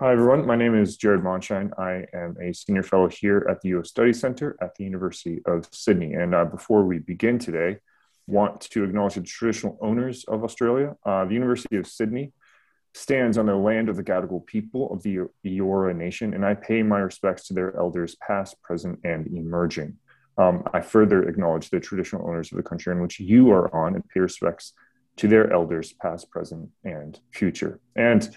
Hi, everyone. My name is Jared Mondschein. I am a senior fellow here at the U.S. Study Center at the University of Sydney. And uh, before we begin today, want to acknowledge the traditional owners of Australia. Uh, the University of Sydney stands on the land of the Gadigal people of the Eora Nation, and I pay my respects to their elders, past, present, and emerging. Um, I further acknowledge the traditional owners of the country in which you are on and pay respects to their elders, past, present, and future. And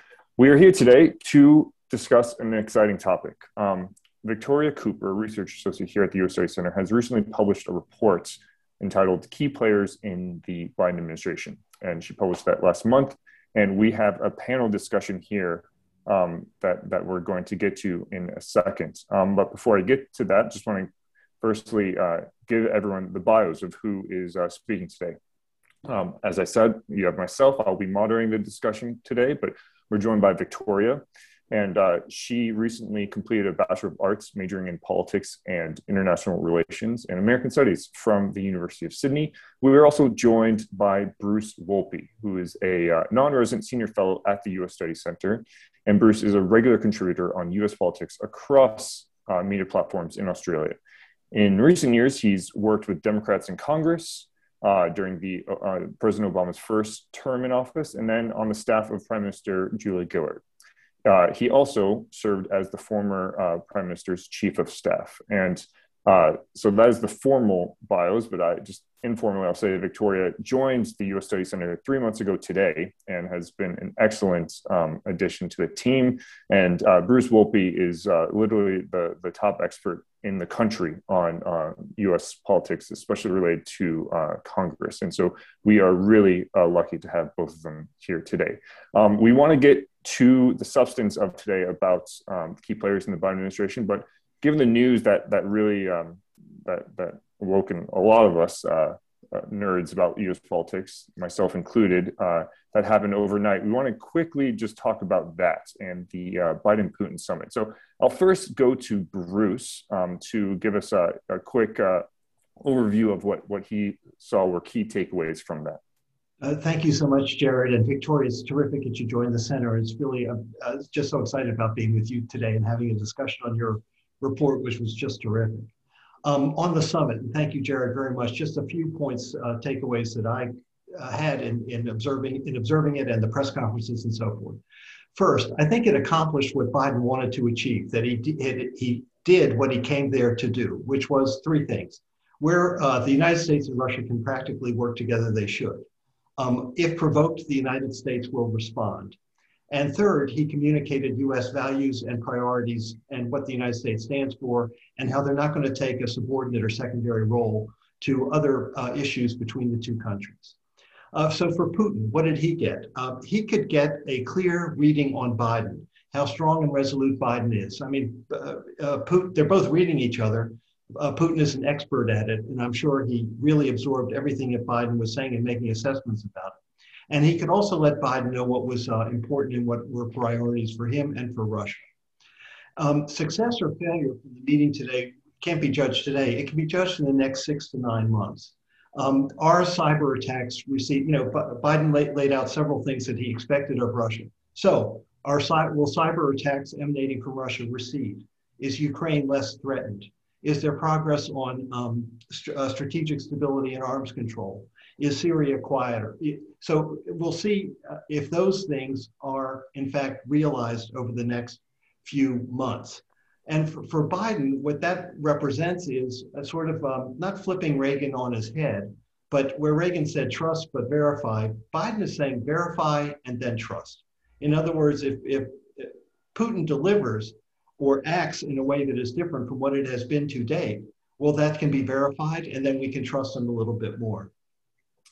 we are here today to discuss an exciting topic. Um, Victoria Cooper, research associate here at the US Study Center, has recently published a report entitled Key Players in the Biden Administration. And she published that last month. And we have a panel discussion here um, that, that we're going to get to in a second. Um, but before I get to that, just want to firstly uh, give everyone the bios of who is uh, speaking today. Um, as I said, you have myself, I'll be moderating the discussion today, but we're joined by Victoria, and uh, she recently completed a Bachelor of Arts majoring in politics and international relations and American studies from the University of Sydney. We were also joined by Bruce Wolpe, who is a uh, non resident senior fellow at the U.S. Study Center. And Bruce is a regular contributor on U.S. politics across uh, media platforms in Australia. In recent years, he's worked with Democrats in Congress, uh, during the uh, President Obama's first term in office, and then on the staff of Prime Minister Julia Gillard. Uh, he also served as the former uh, Prime Minister's chief of staff. And uh, so that is the formal bios, but I just informally, I'll say Victoria joined the U.S. Study Center three months ago today and has been an excellent um, addition to the team. And uh, Bruce Wolpe is uh, literally the, the top expert in the country on uh, U.S. politics, especially related to uh, Congress. And so we are really uh, lucky to have both of them here today. Um, we want to get to the substance of today about um, key players in the Biden administration, but given the news that that really um, that that awoken a lot of us uh, uh, nerds about U.S. politics, myself included, uh, that happened overnight. We want to quickly just talk about that and the uh, Biden Putin summit. So I'll first go to Bruce um, to give us a, a quick uh, overview of what, what he saw were key takeaways from that. Uh, thank you so much, Jared and Victoria. It's terrific that you joined the center. It's really uh, uh, just so excited about being with you today and having a discussion on your report, which was just terrific. Um, on the summit, and thank you, Jared, very much. Just a few points, uh, takeaways that I uh, had in, in observing in observing it and the press conferences and so forth. First, I think it accomplished what Biden wanted to achieve. That he it, he did what he came there to do, which was three things. Where uh, the United States and Russia can practically work together, they should. Um, if provoked, the United States will respond. And third, he communicated US values and priorities and what the United States stands for, and how they're not going to take a subordinate or secondary role to other uh, issues between the two countries. Uh, so for Putin, what did he get? Uh, he could get a clear reading on Biden, how strong and resolute Biden is. I mean, uh, uh, Putin, they're both reading each other. Uh, Putin is an expert at it, and I'm sure he really absorbed everything that Biden was saying and making assessments about it. And he could also let Biden know what was uh, important and what were priorities for him and for Russia. Um, success or failure from the meeting today can't be judged today. It can be judged in the next six to nine months. Um, our cyber attacks received, you know, Biden laid, laid, out several things that he expected of Russia. So, our will cyber attacks emanating from Russia recede? Is Ukraine less threatened? Is there progress on um, st- uh, strategic stability and arms control? Is Syria quieter? So we'll see uh, if those things are in fact realized over the next few months. And for, for Biden, what that represents is a sort of um, not flipping Reagan on his head, but where Reagan said trust but verify, Biden is saying verify and then trust. In other words, if, if Putin delivers or acts in a way that is different from what it has been to date, well, that can be verified and then we can trust him a little bit more.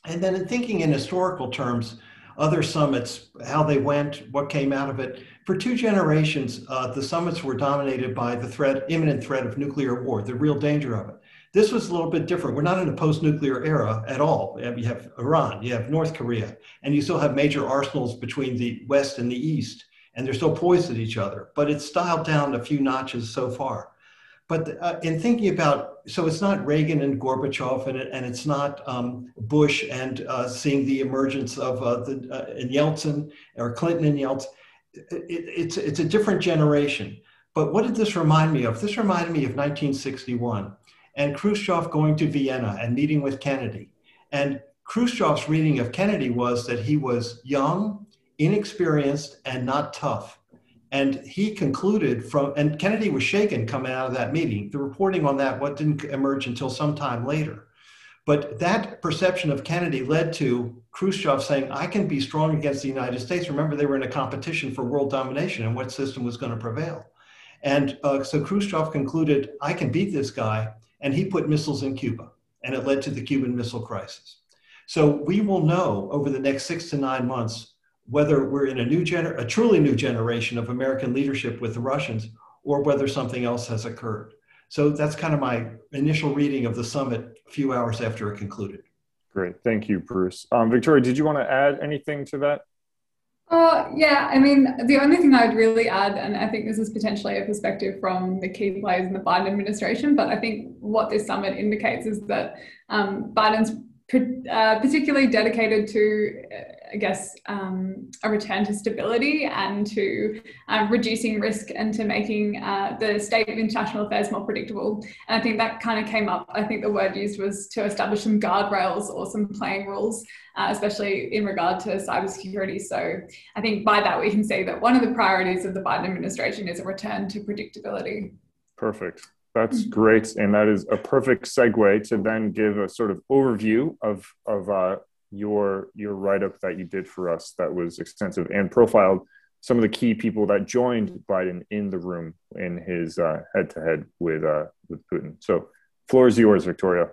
And then in thinking in historical terms, other summits, how they went, what came out of it. For two generations, uh, the summits were dominated by the threat, imminent threat of nuclear war, the real danger of it. This was a little bit different. We're not in a post-nuclear era at all. You have Iran, you have North Korea, and you still have major arsenals between the West and the East, and they're still poised at each other. But it's dialed down a few notches so far. But uh, in thinking about, so it's not Reagan and Gorbachev, and, and it's not um, Bush and uh, seeing the emergence of uh, the uh, Yeltsin or Clinton and Yeltsin. it, it's, it's a different generation. But what did this remind me of? This reminded me of 1961 and Khrushchev going to Vienna and meeting with Kennedy. And Khrushchev's reading of Kennedy was that he was young, inexperienced, and not tough. And he concluded from, and Kennedy was shaken coming out of that meeting. The reporting on that what didn't emerge until some time later. But that perception of Kennedy led to Khrushchev saying, I can be strong against the United States. Remember, they were in a competition for world domination and what system was going to prevail. And uh, so Khrushchev concluded, I can beat this guy. And he put missiles in Cuba, and it led to the Cuban Missile Crisis. So we will know over the next six to nine months whether we're in a new gener- a truly new generation of American leadership with the Russians, or whether something else has occurred. So that's kind of my initial reading of the summit a few hours after it concluded. Great. Thank you, Bruce. Um, Victoria, did you want to add anything to that? Uh, yeah, I mean, the only thing I would really add, and I think this is potentially a perspective from the key players in the Biden administration, but I think what this summit indicates is that um, Biden's uh, particularly dedicated to, I guess, um, a return to stability and to um, reducing risk and to making uh, the state of international affairs more predictable. And I think that kind of came up. I think the word used was to establish some guardrails or some playing rules, uh, especially in regard to cybersecurity. So I think by that we can say that one of the priorities of the Biden administration is a return to predictability. Perfect. That's mm-hmm. great, and that is a perfect segue to then give a sort of overview of of uh, your your write up that you did for us. That was extensive and profiled some of the key people that joined Biden in the room in his head to head with uh, with Putin. So, floor is yours, Victoria.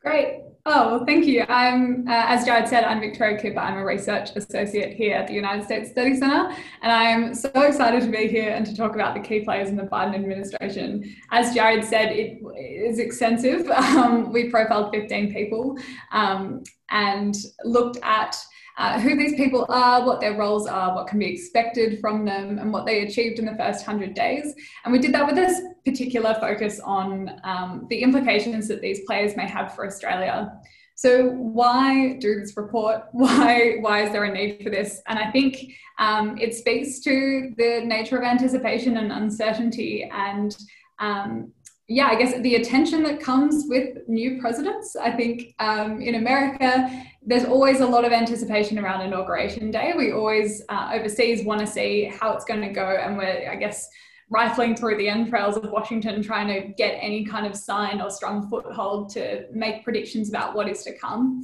Great. Oh, thank you. I'm, uh, as Jared said, I'm Victoria Cooper. I'm a research associate here at the United States Study Center, and I'm so excited to be here and to talk about the key players in the Biden administration. As Jared said, it is extensive. Um, we profiled 15 people um, and looked at uh, who these people are, what their roles are, what can be expected from them, and what they achieved in the first 100 days. And we did that with this particular focus on um, the implications that these players may have for Australia. So why do this report? Why why is there a need for this? And I think um, it speaks to the nature of anticipation and uncertainty and um, yeah, I guess the attention that comes with new presidents. I think um, in America, there's always a lot of anticipation around inauguration day. We always uh, overseas want to see how it's going to go, and we're, I guess, rifling through the entrails of Washington, trying to get any kind of sign or strong foothold to make predictions about what is to come.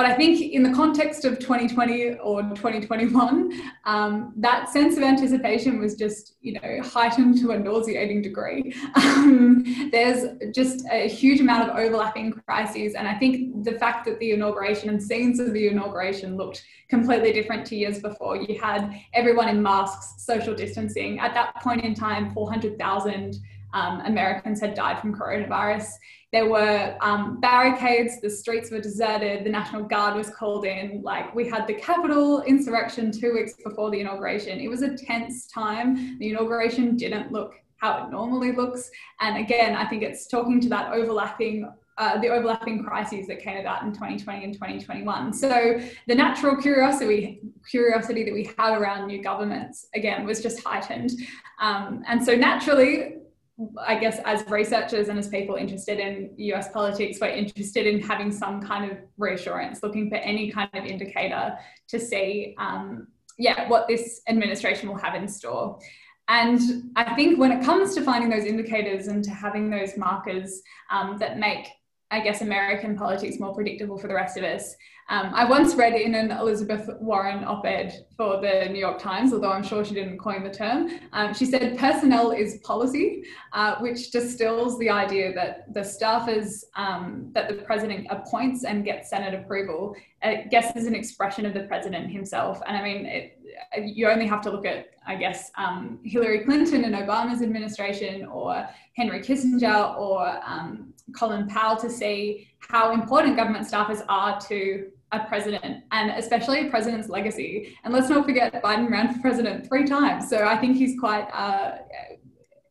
But I think in the context of 2020 or 2021, um, that sense of anticipation was just, you know, heightened to a nauseating degree. Um, there's just a huge amount of overlapping crises. And I think the fact that the inauguration and scenes of the inauguration looked completely different to years before. You had everyone in masks, social distancing. At that point in time, 400,000 um, Americans had died from coronavirus. There were um, barricades, the streets were deserted, the National Guard was called in. Like we had the Capitol insurrection two weeks before the inauguration. It was a tense time. The inauguration didn't look how it normally looks. And again, I think it's talking to that overlapping uh, the overlapping crises that came about in 2020 and 2021. So the natural curiosity curiosity that we have around new governments again was just heightened, um, and so naturally I guess as researchers and as people interested in US politics, we're interested in having some kind of reassurance, looking for any kind of indicator to see, um, yeah, what this administration will have in store. And I think when it comes to finding those indicators and to having those markers um, that make, I guess, American politics more predictable for the rest of us, um, I once read in an Elizabeth Warren op ed for the New York Times, although I'm sure she didn't coin the term. Um, she said, personnel is policy, uh, which distills the idea that the staffers um, that the president appoints and gets Senate approval, I guess, is an expression of the president himself. And I mean, it, you only have to look at, I guess, um, Hillary Clinton and Obama's administration or Henry Kissinger or um, Colin Powell to see how important government staffers are to a president and especially a president's legacy. And let's not forget Biden ran for president three times. So I think he's quite, uh,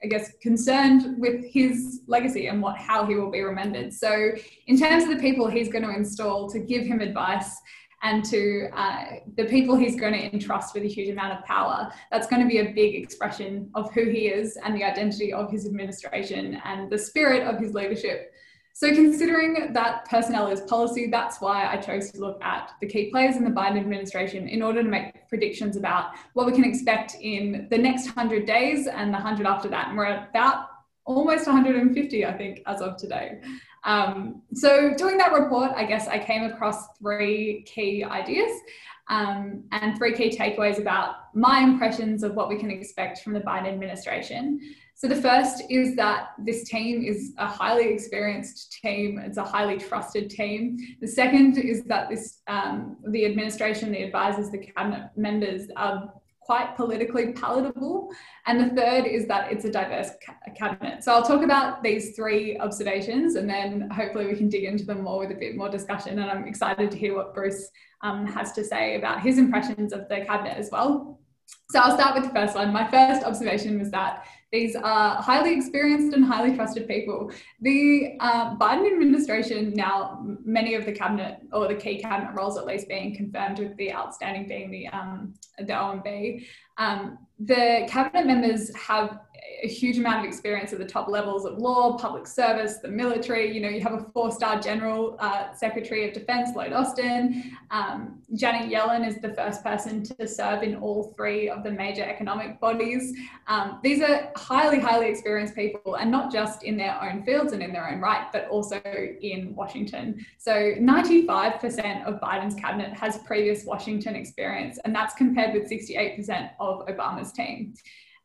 I guess, concerned with his legacy and what how he will be remembered. So in terms of the people he's going to install to give him advice, and to uh, the people he's going to entrust with a huge amount of power. That's going to be a big expression of who he is and the identity of his administration and the spirit of his leadership. So, considering that personnel is policy, that's why I chose to look at the key players in the Biden administration in order to make predictions about what we can expect in the next 100 days and the 100 after that. And we're at about almost 150, I think, as of today. Um, so, doing that report, I guess I came across three key ideas um, and three key takeaways about my impressions of what we can expect from the Biden administration. So the first is that this team is a highly experienced team. It's a highly trusted team. The second is that this um, the administration, the advisors, the cabinet members are quite politically palatable. And the third is that it's a diverse ca- cabinet. So I'll talk about these three observations and then hopefully we can dig into them more with a bit more discussion. And I'm excited to hear what Bruce um, has to say about his impressions of the cabinet as well. So I'll start with the first one. My first observation was that these are highly experienced and highly trusted people. The uh, Biden administration now, many of the cabinet or the key cabinet roles at least being confirmed with the outstanding being the um, the OMB. Um, the cabinet members have a huge amount of experience at the top levels of law, public service, the military. You know, you have a four-star general uh, secretary of defense, Lloyd Austin. Um, Janet Yellen is the first person to serve in all three of the major economic bodies. Um, these are highly, highly experienced people, and not just in their own fields and in their own right, but also in Washington. So 95% of Biden's cabinet has previous Washington experience, and that's compared with 68% of Obama's team.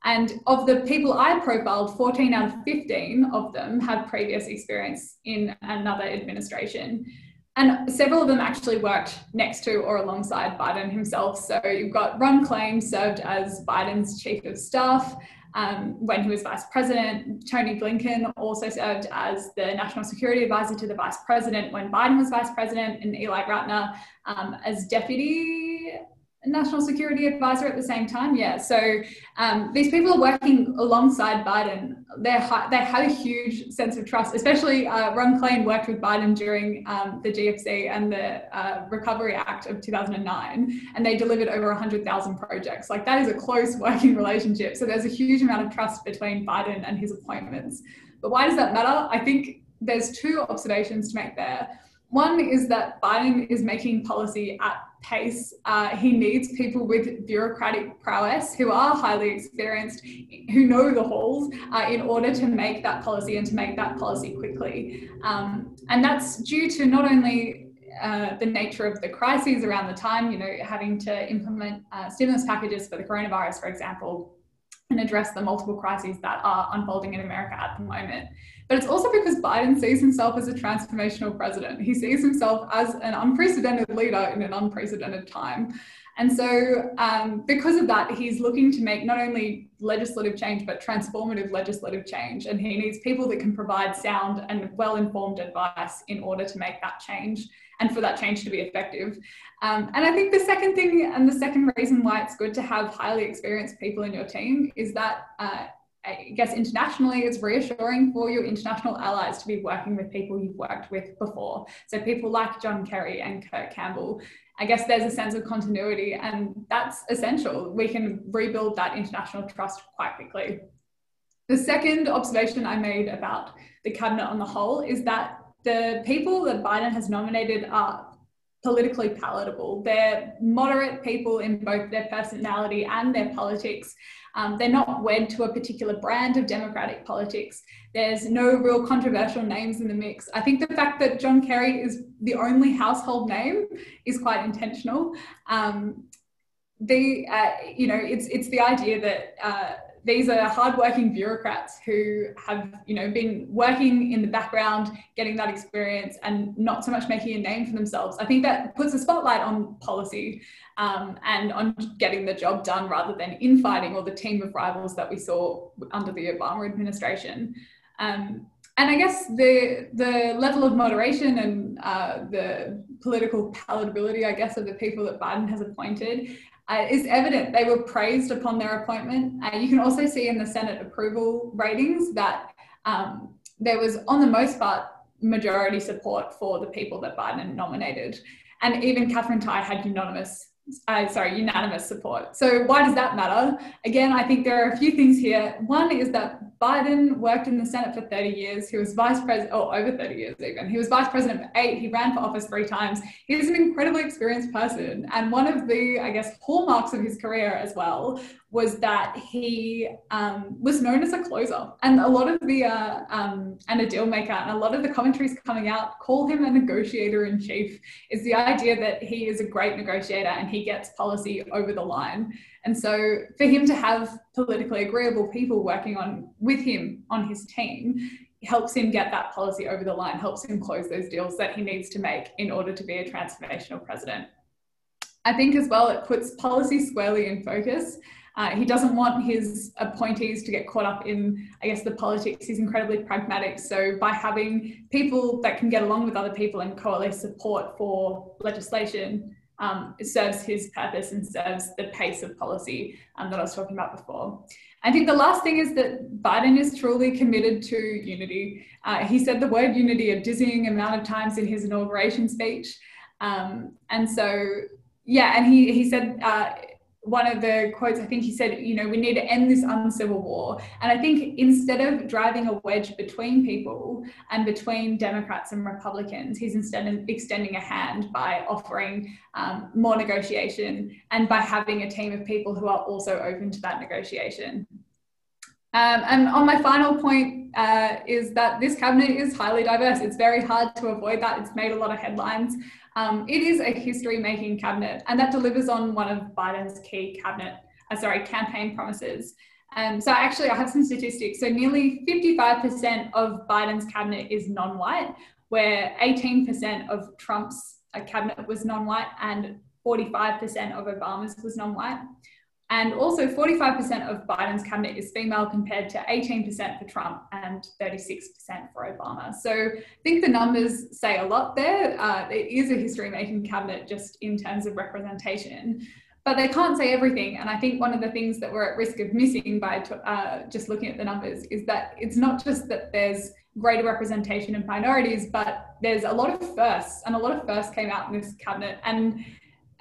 And of the people I profiled, 14 out of 15 of them have previous experience in another administration. And several of them actually worked next to or alongside Biden himself. So you've got Ron Klain served as Biden's chief of staff um, when he was vice president. Tony Blinken also served as the national security advisor to the vice president when Biden was vice president, and Ely Ratner um, as deputy national security advisor at the same time. Yeah. So um, these people are working alongside Biden. They're they have a huge sense of trust, especially uh, Ron Klain worked with Biden during um, the GFC and the uh, Recovery Act of 2009, and they delivered over 100,000 projects. Like that is a close working relationship. So there's a huge amount of trust between Biden and his appointments. But why does that matter? I think there's two observations to make there. One is that Biden is making policy at pace. Uh, he needs people with bureaucratic prowess who are highly experienced, who know the halls, uh, in order to make that policy and to make that policy quickly. Um, and that's due to not only uh, the nature of the crises around the time, you know, having to implement uh, stimulus packages for the coronavirus, for example, and address the multiple crises that are unfolding in America at the moment. But it's also because Biden sees himself as a transformational president. He sees himself as an unprecedented leader in an unprecedented time. And so, um, because of that, he's looking to make not only legislative change, but transformative legislative change. And he needs people that can provide sound and well informed advice in order to make that change and for that change to be effective. Um, and I think the second thing, and the second reason why it's good to have highly experienced people in your team is that. Uh, I guess internationally, it's reassuring for your international allies to be working with people you've worked with before. So, people like John Kerry and Kurt Campbell. I guess there's a sense of continuity, and that's essential. We can rebuild that international trust quite quickly. The second observation I made about the cabinet on the whole is that the people that Biden has nominated are politically palatable. They're moderate people in both their personality and their politics. Um, they're not wed to a particular brand of democratic politics. There's no real controversial names in the mix. I think the fact that John Kerry is the only household name is quite intentional. Um, the uh, you know it's it's the idea that uh, these are hardworking bureaucrats who have, you know, been working in the background, getting that experience, and not so much making a name for themselves. I think that puts a spotlight on policy um, and on getting the job done rather than infighting or the team of rivals that we saw under the Obama administration. Um, and I guess the the level of moderation and uh, the political palatability, I guess, of the people that Biden has appointed uh, is evident. They were praised upon their appointment. Uh, you can also see in the Senate approval ratings that um, there was, on the most part, majority support for the people that Biden nominated. and even Katherine Tai had unanimous uh, sorry, unanimous support. So why does that matter? Again, I think there are a few things here. One is that Biden worked in the Senate for 30 years. He was vice president, oh, over 30 years even. He was vice president for eight. He ran for office three times. He's an incredibly experienced person. And one of the, I guess, hallmarks of his career as well was that he um, was known as a closer. And a lot of the, uh, um, and a deal maker, and a lot of the commentaries coming out call him a negotiator in chief, is the idea that he is a great negotiator and he gets policy over the line. And so for him to have politically agreeable people working on with him on his team helps him get that policy over the line, helps him close those deals that he needs to make in order to be a transformational president. I think as well, it puts policy squarely in focus uh, he doesn't want his appointees to get caught up in, I guess, the politics. He's incredibly pragmatic. So by having people that can get along with other people and coalesce support for legislation, um, serves his purpose and serves the pace of policy um, that I was talking about before. I think the last thing is that Biden is truly committed to unity. Uh, he said the word unity a dizzying amount of times in his inauguration speech. Um, and so, yeah, and he, he said, uh, one of the quotes, I think he said, you know, we need to end this uncivil war. And I think instead of driving a wedge between people and between Democrats and Republicans, he's instead extending a hand by offering um, more negotiation and by having a team of people who are also open to that negotiation. Um, and on my final point uh, is that this cabinet is highly diverse. It's very hard to avoid that. It's made a lot of headlines. Um, it is a history-making cabinet, and that delivers on one of Biden's key cabinet, uh, sorry, campaign promises. Um, so actually, I have some statistics. So nearly 55% of Biden's cabinet is non-white, where 18% of Trump's uh, cabinet was non-white and 45% of Obama's was non-white. And also 45% of Biden's cabinet is female compared to 18% for Trump and 36% for Obama. So I think the numbers say a lot there. Uh, it is a history making cabinet just in terms of representation. But they can't say everything. And I think one of the things that we're at risk of missing by uh, just looking at the numbers is that it's not just that there's greater representation of minorities, but there's a lot of firsts, and a lot of firsts came out in this cabinet. And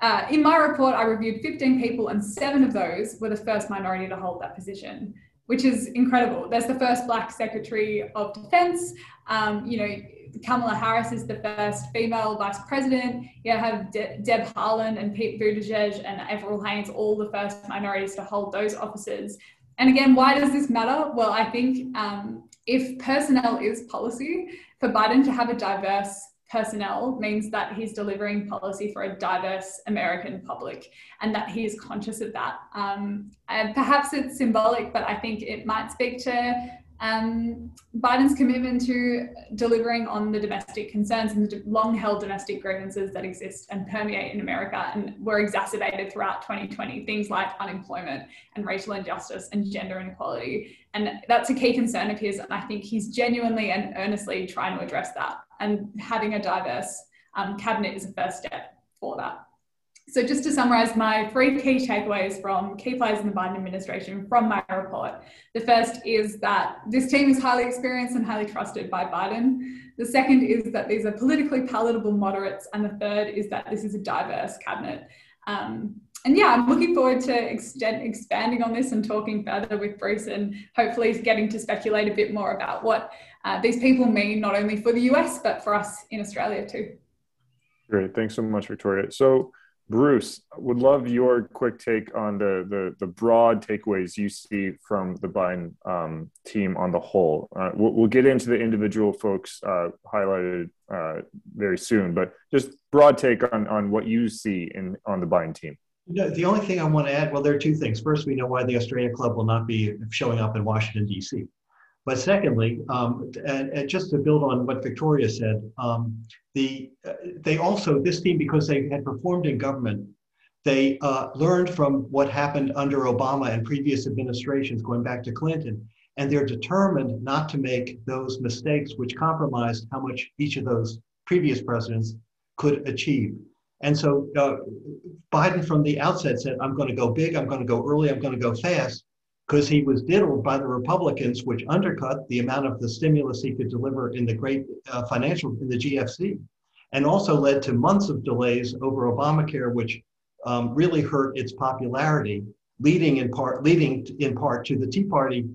uh, in my report, I reviewed 15 people, and seven of those were the first minority to hold that position, which is incredible. There's the first Black Secretary of Defense. Um, you know, Kamala Harris is the first female vice president. You have De- Deb Haaland and Pete Buttigieg and Avril Haines, all the first minorities to hold those offices. And again, why does this matter? Well, I think um, if personnel is policy, for Biden to have a diverse personnel means that he's delivering policy for a diverse American public and that he is conscious of that. Um, and perhaps it's symbolic, but I think it might speak to um, Biden's commitment to delivering on the domestic concerns and the long held domestic grievances that exist and permeate in America and were exacerbated throughout 2020, things like unemployment and racial injustice and gender inequality. And that's a key concern of his. And I think he's genuinely and earnestly trying to address that and having a diverse um, cabinet is a first step for that. So just to summarize my three key takeaways from key players in the Biden administration from my report. The first is that this team is highly experienced and highly trusted by Biden. The second is that these are politically palatable moderates. And the third is that this is a diverse cabinet. Um, and yeah, I'm looking forward to extend, expanding on this and talking further with Bruce and hopefully getting to speculate a bit more about what uh, these people mean, not only for the US, but for us in Australia too. Great. Thanks so much, Victoria. So, Bruce, would love your quick take on the, the, the broad takeaways you see from the Biden um, team on the whole. Uh, we'll, we'll, get into the individual folks uh, highlighted uh, very soon, but just broad take on, on what you see in on the Biden team. No, the only thing I want to add, well, there are two things. First, we know why the Australia Club will not be showing up in Washington, D.C. But secondly, um, and, and, just to build on what Victoria said, um, the, uh, they also, this team, because they had performed in government, they uh, learned from what happened under Obama and previous administrations going back to Clinton, and they're determined not to make those mistakes which compromised how much each of those previous presidents could achieve. And so uh, Biden from the outset said, I'm going to go big, I'm going to go early, I'm going to go fast, because he was diddled by the Republicans, which undercut the amount of the stimulus he could deliver in the great uh, financial, in the GFC. and also led to months of delays over Obamacare, which um, really hurt its popularity, leading in part leading in part to the Tea Party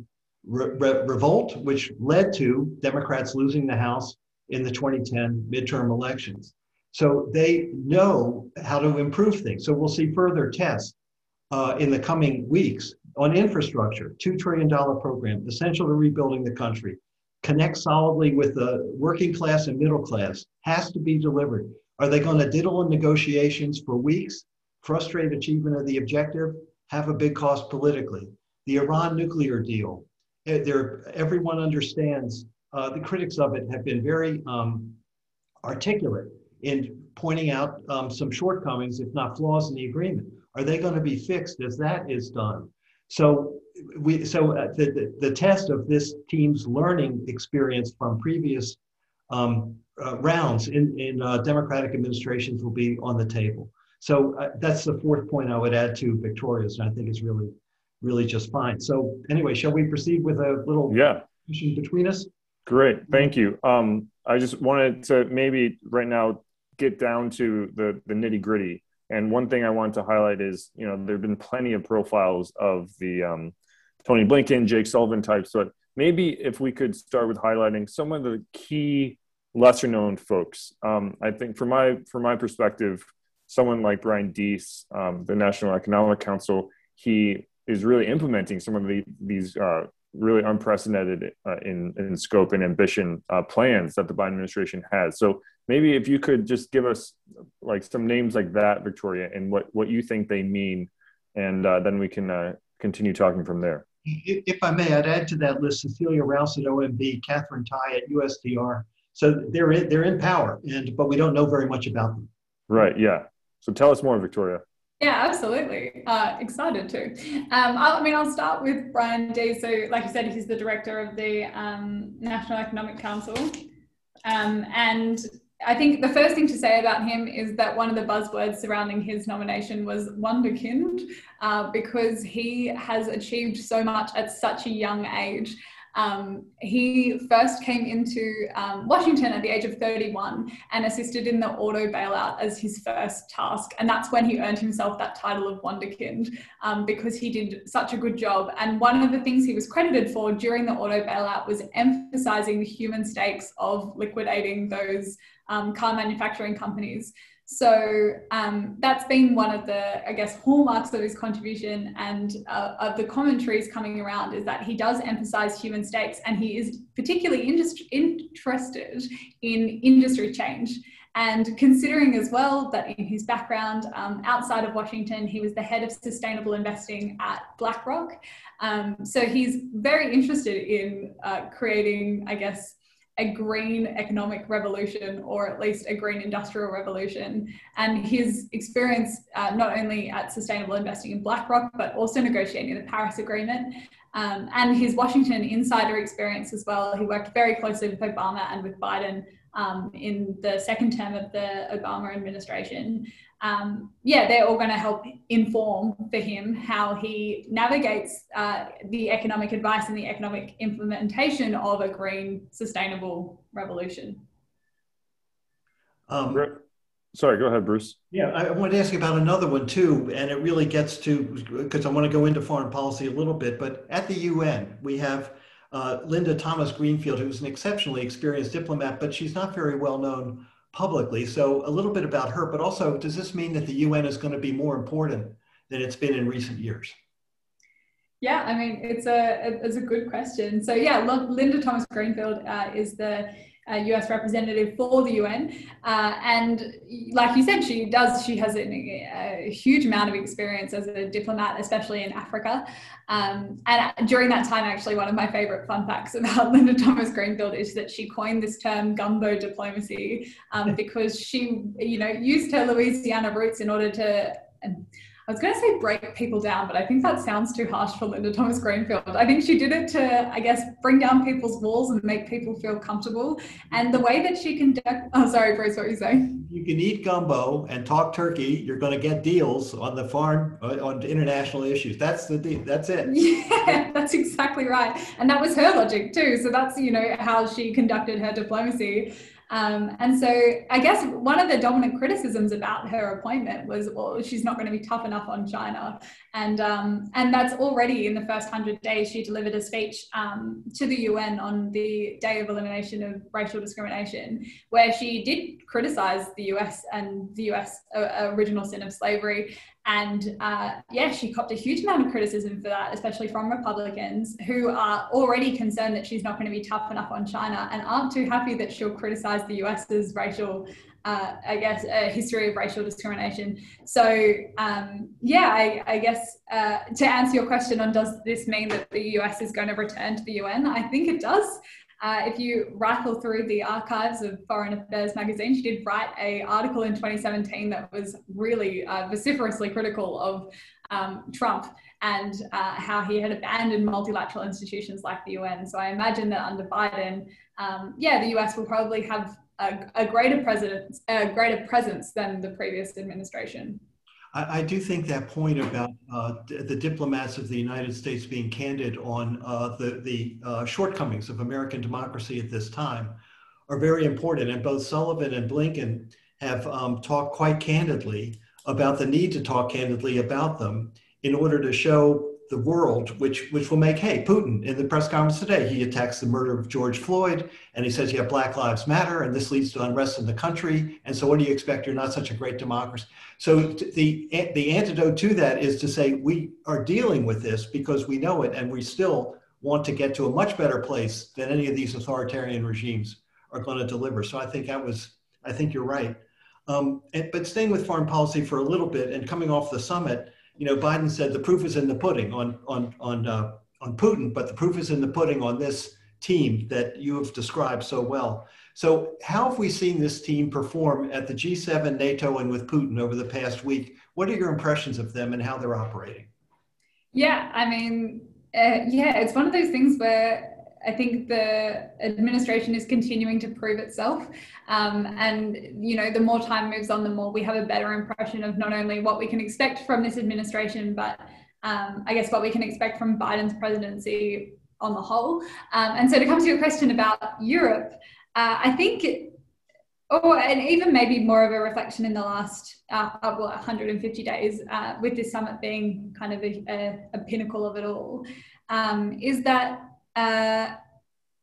re- re- revolt, which led to Democrats losing the House in the 2010 midterm elections. So they know how to improve things. So we'll see further tests uh, in the coming weeks on infrastructure, $2 trillion program, essential to rebuilding the country, connect solidly with the working class and middle class, has to be delivered. Are they going to diddle in negotiations for weeks, frustrate achievement of the objective, have a big cost politically? The Iran nuclear deal, eh, there, everyone understands, uh, the critics of it have been very um, articulate in pointing out um, some shortcomings, if not flaws in the agreement. Are they going to be fixed as that is done? So we so uh, the, the, the test of this team's learning experience from previous um, uh, rounds in in uh, Democratic administrations will be on the table. So uh, that's the fourth point I would add to Victoria's, and I think it's really really just fine. So anyway, shall we proceed with a little yeah between us? Great, thank you. Um, I just wanted to maybe right now get down to the the nitty gritty and one thing I want to highlight is, you know, there have been plenty of profiles of the um, Tony Blinken, Jake Sullivan types, but maybe if we could start with highlighting some of the key lesser known folks. Um, I think from my from my perspective, someone like Brian Deese, um, the National Economic Council, he is really implementing some of the, these uh, really unprecedented uh, in, in scope and ambition uh, plans that the Biden administration has. So maybe if you could just give us like some names like that, Victoria, and what, what you think they mean, and uh, then we can uh, continue talking from there. If I may, I'd add to that list Cecilia Rouse at OMB, Katherine Tai at USTR. So they're in, they're in power, and but we don't know very much about them. Right. Yeah. So tell us more, Victoria. Yeah, absolutely. Uh, excited to. Um, I, mean, I'll start with Brian Deese. So, like you said, he's the director of the um, National Economic Council. Um, and I think the first thing to say about him is that one of the buzzwords surrounding his nomination was wunderkind, uh, because he has achieved so much at such a young age. Um, he first came into um, Washington at the age of 31 and assisted in the auto bailout as his first task. And that's when he earned himself that title of Wunderkind um, because he did such a good job. And one of the things he was credited for during the auto bailout was emphasizing the human stakes of liquidating those um, car manufacturing companies. So um, that's been one of the, I guess, hallmarks of his contribution and uh, of the commentaries coming around is that he does emphasize human stakes and he is particularly interested in industry change. And considering as well that in his background um, outside of Washington, he was the head of sustainable investing at BlackRock. Um, so he's very interested in uh, creating, I guess, a green economic revolution or at least a green industrial revolution. And his experience, uh, not only at sustainable investing in BlackRock, but also negotiating the Paris Agreement. Um, and his Washington insider experience as well. He worked very closely with Obama and with Biden um, in the second term of the Obama administration um, yeah, they're all going to help inform for him how he navigates uh, the economic advice and the economic implementation of a green, sustainable revolution. Um, Sorry, go ahead, Bruce. Yeah, I want to ask you about another one too, and it really gets to because I want to go into foreign policy a little bit. But at the UN, we have uh, Linda Thomas Greenfield, who's an exceptionally experienced diplomat, but she's not very well known publicly. So a little bit about her, but also does this mean that the UN is going to be more important than it's been in recent years? Yeah, I mean, it's a, it's a good question. So yeah, Linda Thomas Greenfield uh, is the uh, US representative for the UN. Uh, and like you said, she does, she has a, huge amount of experience as a diplomat, especially in Africa. Um, and during that time, actually, one of my favorite fun facts about Linda Thomas Greenfield is that she coined this term gumbo diplomacy um, because she, you know, used her Louisiana roots in order to, I was going to say break people down, but I think that sounds too harsh for Linda Thomas Greenfield. I think she did it to, I guess, bring down people's walls and make people feel comfortable. And the way that she conduct, oh, sorry, Bruce, what were you saying? You can eat gumbo and talk turkey. You're going to get deals on the foreign, uh, on international issues. That's the deal. That's it. Yeah, that's exactly right. And that was her logic too. So that's, you know, how she conducted her diplomacy. Um, and so I guess one of the dominant criticisms about her appointment was, well, she's not going to be tough enough on China. And, um, and that's already in the first 100 days, she delivered a speech um, to the UN on the Day of Elimination of Racial Discrimination, where she did criticize the US and the US uh, original sin of slavery and uh, yeah, she copped a huge amount of criticism for that, especially from Republicans who are already concerned that she's not going to be tough enough on China and aren't too happy that she'll criticize the US's racial, uh, I guess, a history of racial discrimination. So um, yeah, I, I guess uh, to answer your question on does this mean that the US is going to return to the UN, I think it does. Uh, if you rifle through the archives of Foreign Affairs magazine, she did write a article in 2017 that was really uh, vociferously critical of um, Trump and uh, how he had abandoned multilateral institutions like the UN. So I imagine that under Biden, um, yeah, the US will probably have a, a greater presence, a greater presence than the previous administration. I, I, do think that point about uh, the diplomats of the United States being candid on uh, the, the uh, shortcomings of American democracy at this time are very important. And both Sullivan and Blinken have um, talked quite candidly about the need to talk candidly about them in order to show the world, which which will make, hey, Putin in the press conference today, he attacks the murder of George Floyd, and he says yeah Black Lives Matter, and this leads to unrest in the country. And so, what do you expect? You're not such a great democracy. So the the antidote to that is to say we are dealing with this because we know it, and we still want to get to a much better place than any of these authoritarian regimes are going to deliver. So I think that was, I think you're right. Um, and, but staying with foreign policy for a little bit and coming off the summit you know, Biden said the proof is in the pudding on on on uh, on Putin, but the proof is in the pudding on this team that you have described so well. So, how have we seen this team perform at the G7, NATO, and with Putin over the past week? What are your impressions of them and how they're operating? Yeah, I mean, uh, yeah, it's one of those things where I think the administration is continuing to prove itself. Um, and, you know, the more time moves on, the more we have a better impression of not only what we can expect from this administration, but um, I guess what we can expect from Biden's presidency on the whole. Um, and so to come to your question about Europe, uh, I think, or and even maybe more of a reflection in the last uh, well, 150 days, uh, with this summit being kind of a, a, a pinnacle of it all, um, is that uh,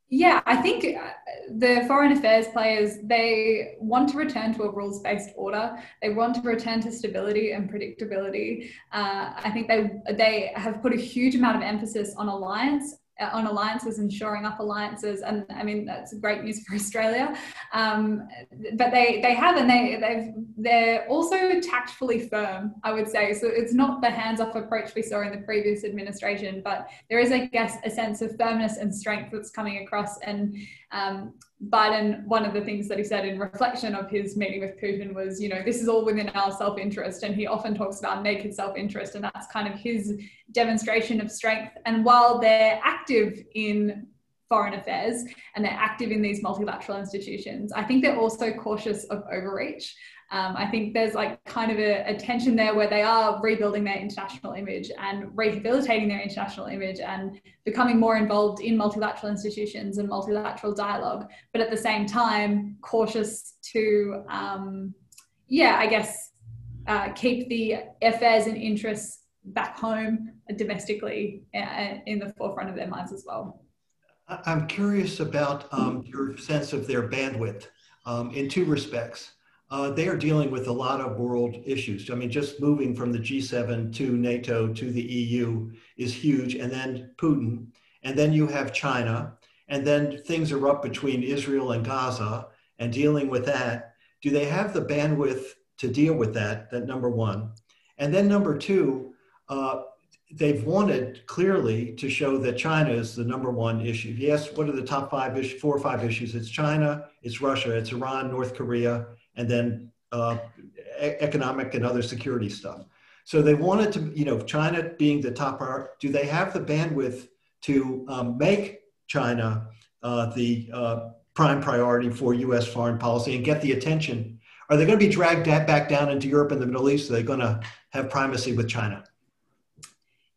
yeah, I think uh, the foreign affairs players they want to return to a rules-based order. They want to return to stability and predictability. Uh, I think they they have put a huge amount of emphasis on alliance on alliances and shoring up alliances. And i mean that's great news for australia. Um, but they they have and they they've they're also tactfully firm i would say. So it's not the hands-off approach we saw in the previous administration but there is i guess a sense of firmness and strength that's coming across. And um, Biden, one of the things that he said in reflection of his meeting with Putin was, you know, this is all within our self interest. And he often talks about naked self interest, and that's kind of his demonstration of strength. And while they're active in foreign affairs and they're active in these multilateral institutions, I think they're also cautious of overreach. Um, I think there's like kind of a, a, tension there where they are rebuilding their international image and rehabilitating their international image and becoming more involved in multilateral institutions and multilateral dialogue, but at the same time, cautious to, um, yeah, I guess, uh, keep the affairs and interests back home domestically uh, in the forefront of their minds as well. I'm curious about um, your sense of their bandwidth um, in two respects uh, they are dealing with a lot of world issues. I mean, just moving from the G7 to NATO to the EU is huge, and then Putin, and then you have China, and then things are up between Israel and Gaza, and dealing with that. Do they have the bandwidth to deal with that? That number one, and then number two, uh, they've wanted clearly to show that China is the number one issue. Yes, what are the top five issues? Four or five issues. It's China, it's Russia, it's Iran, North Korea, and then uh, economic and other security stuff. So they wanted to, you know, China being the top do they have the bandwidth to um, make China uh, the uh, prime priority for US foreign policy and get the attention? Are they going to be dragged back down into Europe and the Middle East? Are they going to have primacy with China?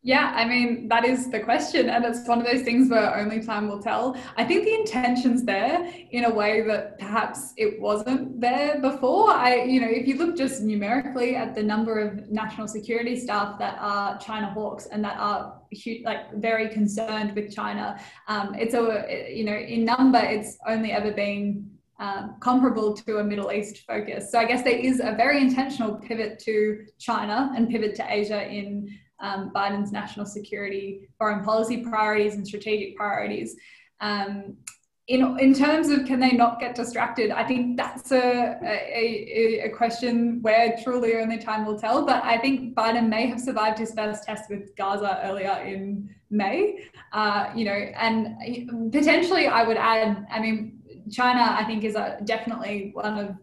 Yeah, I mean, that is the question. And it's one of those things where only time will tell. I think the intention's there in a way that perhaps it wasn't there before. I, you know, if you look just numerically at the number of national security staff that are China hawks and that are like very concerned with China, um, it's a, you know, in number, it's only ever been um, comparable to a Middle East focus. So I guess there is a very intentional pivot to China and pivot to Asia in um, Biden's national security, foreign policy priorities, and strategic priorities. Um, in, in terms of can they not get distracted, I think that's a, a, a, question where truly only time will tell. But I think Biden may have survived his first test with Gaza earlier in May. Uh, you know, and potentially I would add, I mean, China, I think, is a, definitely one of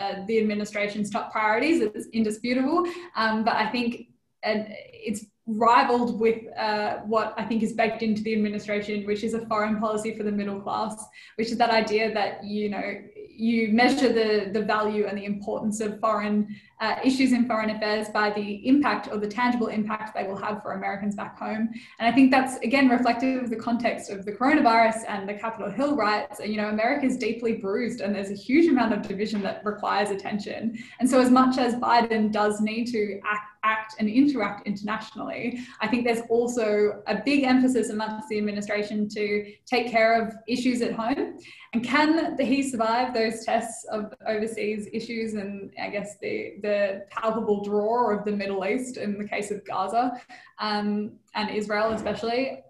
uh, the administration's top priorities. It's indisputable. Um, but I think and it's rivaled with uh, what I think is baked into the administration, which is a foreign policy for the middle class, which is that idea that you know you measure the the value and the importance of foreign uh, issues in foreign affairs by the impact or the tangible impact they will have for Americans back home. And I think that's again reflective of the context of the coronavirus and the Capitol Hill riots. You know, America is deeply bruised, and there's a huge amount of division that requires attention. And so, as much as Biden does need to act act and interact internationally. I think there's also a big emphasis amongst the administration to take care of issues at home. And can he survive those tests of overseas issues and I guess the, the palpable draw of the Middle East in the case of Gaza um, and Israel especially.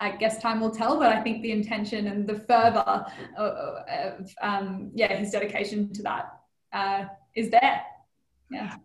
I guess time will tell, but I think the intention and the fervor of, um, yeah, his dedication to that uh, is there. Yeah.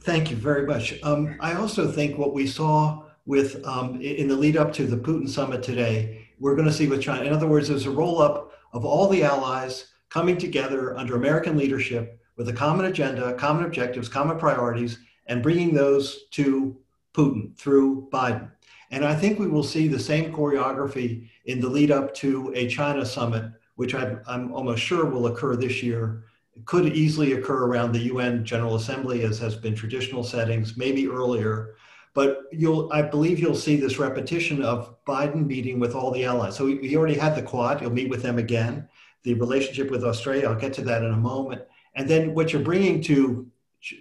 Thank you very much. Um, I also think what we saw with um, in the lead up to the Putin summit today, we're going to see with China. In other words, there's a roll up of all the allies coming together under American leadership with a common agenda, common objectives, common priorities, and bringing those to Putin through Biden. And I think we will see the same choreography in the lead up to a China summit, which I'm, almost sure will occur this year. It could easily occur around the UN General Assembly, as has been traditional settings, maybe earlier. But you'll, I believe you'll see this repetition of Biden meeting with all the allies. So he already had the Quad. He'll meet with them again. The relationship with Australia, I'll get to that in a moment. And then what you're bringing to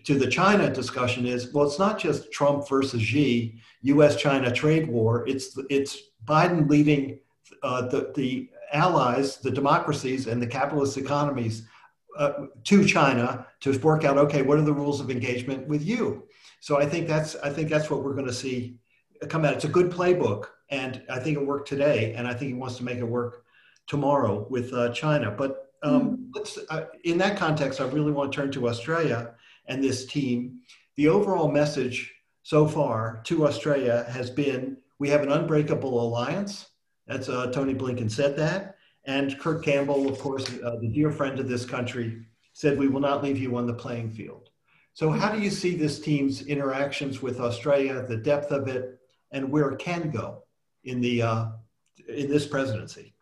to the China discussion is well, it's not just Trump versus Xi, U.S.-China trade war. It's it's Biden leading uh, the the allies, the democracies, and the capitalist economies uh, to China to work out okay, what are the rules of engagement with you? So I think that's I think that's what we're going to see come out. It's a good playbook, and I think it worked today, and I think he wants to make it work tomorrow with uh, China. But um, mm-hmm. let's, uh, in that context, I really want to turn to Australia and this team. The overall message so far to Australia has been we have an unbreakable alliance. That's uh, Tony Blinken said that. And Kurt Campbell, of course, uh, the dear friend of this country, said we will not leave you on the playing field. So, how do you see this team's interactions with Australia, the depth of it, and where it can go in the uh, in this presidency?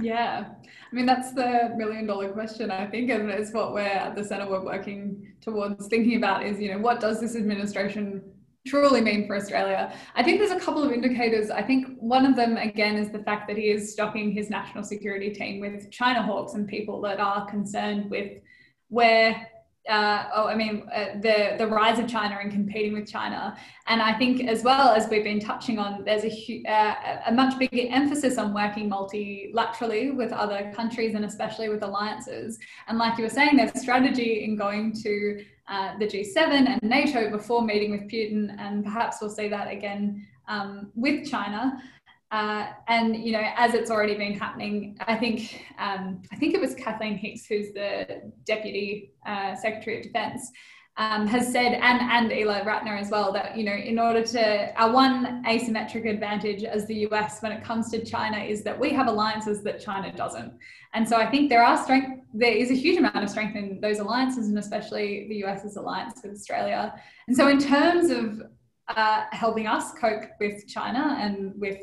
Yeah, I mean that's the million dollar question I think, and it's what we're at the center we're working towards thinking about is you know what does this administration truly mean for Australia? I think there's a couple of indicators. I think one of them again is the fact that he is stocking his national security team with China hawks and people that are concerned with where uh, oh, I mean, uh, the the rise of China and competing with China, and I think as well as we've been touching on, there's a uh, a much bigger emphasis on working multilaterally with other countries and especially with alliances. And like you were saying, there's strategy in going to uh, the G7 and NATO before meeting with Putin, and perhaps we'll see that again um, with China. Uh, and you know, as it's already been happening, I think um, I think it was Kathleen Hicks, who's the Deputy uh, Secretary of Defence, um, has said, and and Ely Ratner as well, that you know, in order to our one asymmetric advantage as the US when it comes to China is that we have alliances that China doesn't. And so I think there are strength, there is a huge amount of strength in those alliances, and especially the US's alliance with Australia. And so in terms of uh, helping us cope with China and with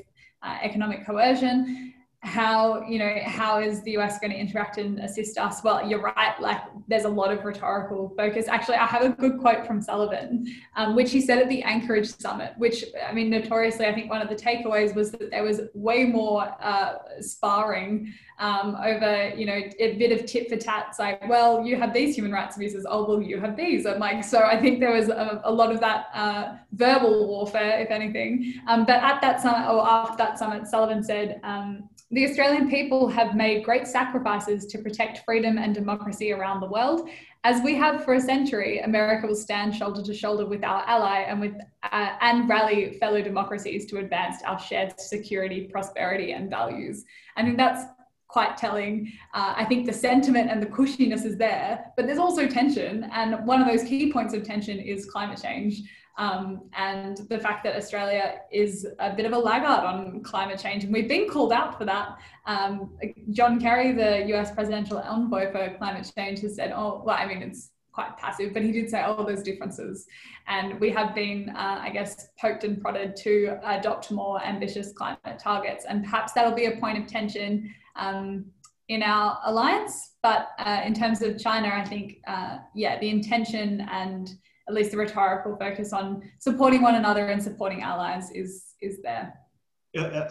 uh, economic coercion. How you know how is the us going to interact and assist us? Well you're right like there's a lot of rhetorical focus. Actually i have a good quote from sullivan um, which he said at the anchorage summit which i mean notoriously i think one of the takeaways was that there was way more uh, sparring um, over you know a bit of tit for tat it's like well you have these human rights abuses oh well you have these. I'm like so i think there was a, a lot of that uh, verbal warfare if anything. Um, but at that summit or after that summit sullivan said um, the Australian people have made great sacrifices to protect freedom and democracy around the world. As we have for a century, America will stand shoulder to shoulder with our ally and with uh, and rally fellow democracies to advance our shared security, prosperity, and values. I think that's quite telling. Uh, I think the sentiment and the cushiness is there, but there's also tension, and one of those key points of tension is climate change. Um, and the fact that Australia is a bit of a laggard on climate change, and we've been called out for that. Um, John Kerry, the US presidential envoy for climate change, has said, oh, well, I mean, it's quite passive, but he did say, oh, there's differences. And we have been, uh, I guess, poked and prodded to adopt more ambitious climate targets. And perhaps that'll be a point of tension um, in our alliance. But uh, in terms of China, I think, uh, yeah, the intention and at least the rhetorical focus on supporting one another and supporting allies is is there.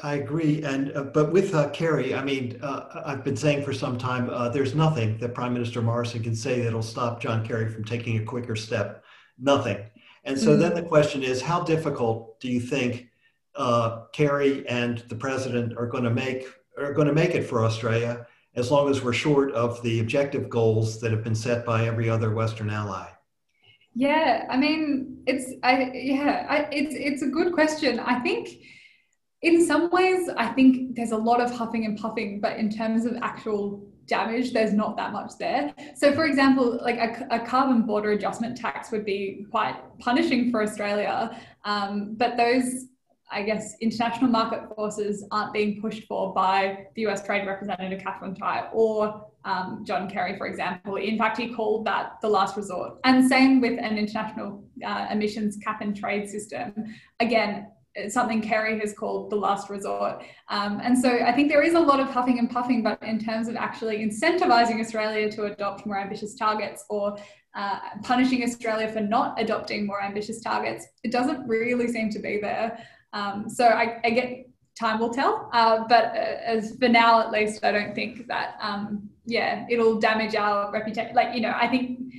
I agree, and uh, but with uh, Kerry, I mean, uh, I've been saying for some time, uh, there's nothing that Prime Minister Morrison can say that'll stop John Kerry from taking a quicker step. Nothing. And so mm-hmm. then the question is, how difficult do you think uh, Kerry and the president are going to make are going to make it for Australia, as long as we're short of the objective goals that have been set by every other Western ally? Yeah, I mean, it's I yeah, I, it's it's a good question. I think in some ways, I think there's a lot of huffing and puffing, but in terms of actual damage, there's not that much there. So, for example, like a, a carbon border adjustment tax would be quite punishing for Australia, um, but those I guess, international market forces aren't being pushed for by the US Trade Representative Katherine Tai or um, John Kerry, for example. In fact, he called that the last resort. And same with an international uh, emissions cap and trade system. Again, something Kerry has called the last resort. Um, and so I think there is a lot of huffing and puffing, but in terms of actually incentivizing Australia to adopt more ambitious targets or uh, punishing Australia for not adopting more ambitious targets, it doesn't really seem to be there. Um, so I, I, get time will tell, uh, but uh, as for now at least, I don't think that um, yeah it'll damage our reputation. Like you know, I think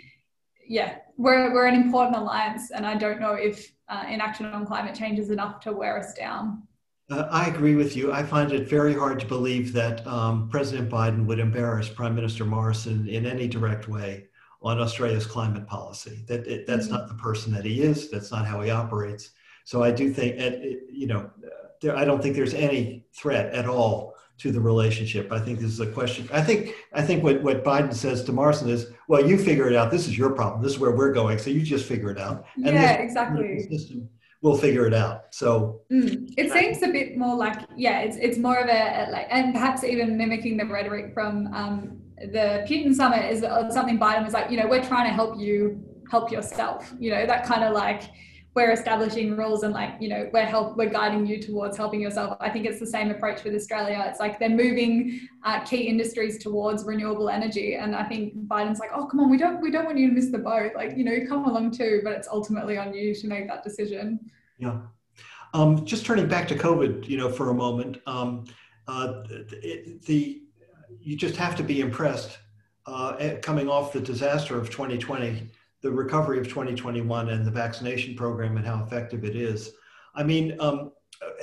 yeah we're we're an important alliance, and I don't know if uh, inaction on climate change is enough to wear us down. Uh, I agree with you. I find it very hard to believe that um, President Biden would embarrass Prime Minister Morrison in any direct way on Australia's climate policy. That it, that's mm-hmm. not the person that he is. That's not how he operates. So I do think, you know, there, I don't think there's any threat at all to the relationship. I think this is a question. I think I think what, what Biden says to Morrison is, well, you figure it out. This is your problem. This is where we're going. So you just figure it out. And yeah, this, exactly. System we'll figure it out. So mm. it seems a bit more like yeah, it's it's more of a like, and perhaps even mimicking the rhetoric from um, the Putin summit is something Biden was like, you know, we're trying to help you help yourself. You know, that kind of like we're establishing rules and like you know we're help we're guiding you towards helping yourself. I think it's the same approach with australia. It's like they're moving uh, key industries towards renewable energy. And i think biden's like oh come on we don't we don't want you to miss the boat. Like you know come along too but it's ultimately on you to make that decision. Yeah. Um, just turning back to covid you know for a moment um, uh, the, the you just have to be impressed uh, coming off the disaster of 2020 the recovery of 2021 and the vaccination program and how effective it is. I mean, um,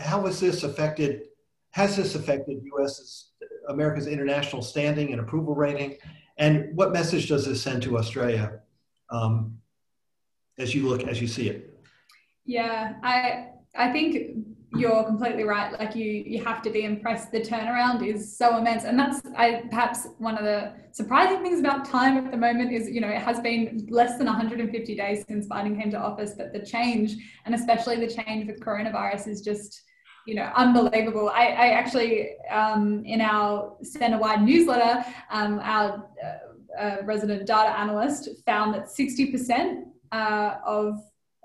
how has this affected? Has this affected U.S.'s America's international standing and approval rating? And what message does this send to Australia um, as you look as you see it? Yeah, I I think you're completely right. Like you, you have to be impressed. The turnaround is so immense, and that's I, perhaps one of the surprising things about time at the moment is you know it has been less than 150 days since Biden came to office, but the change, and especially the change with coronavirus, is just you know unbelievable. I, I actually um, in our center-wide newsletter, um, our uh, uh, resident data analyst found that 60% uh, of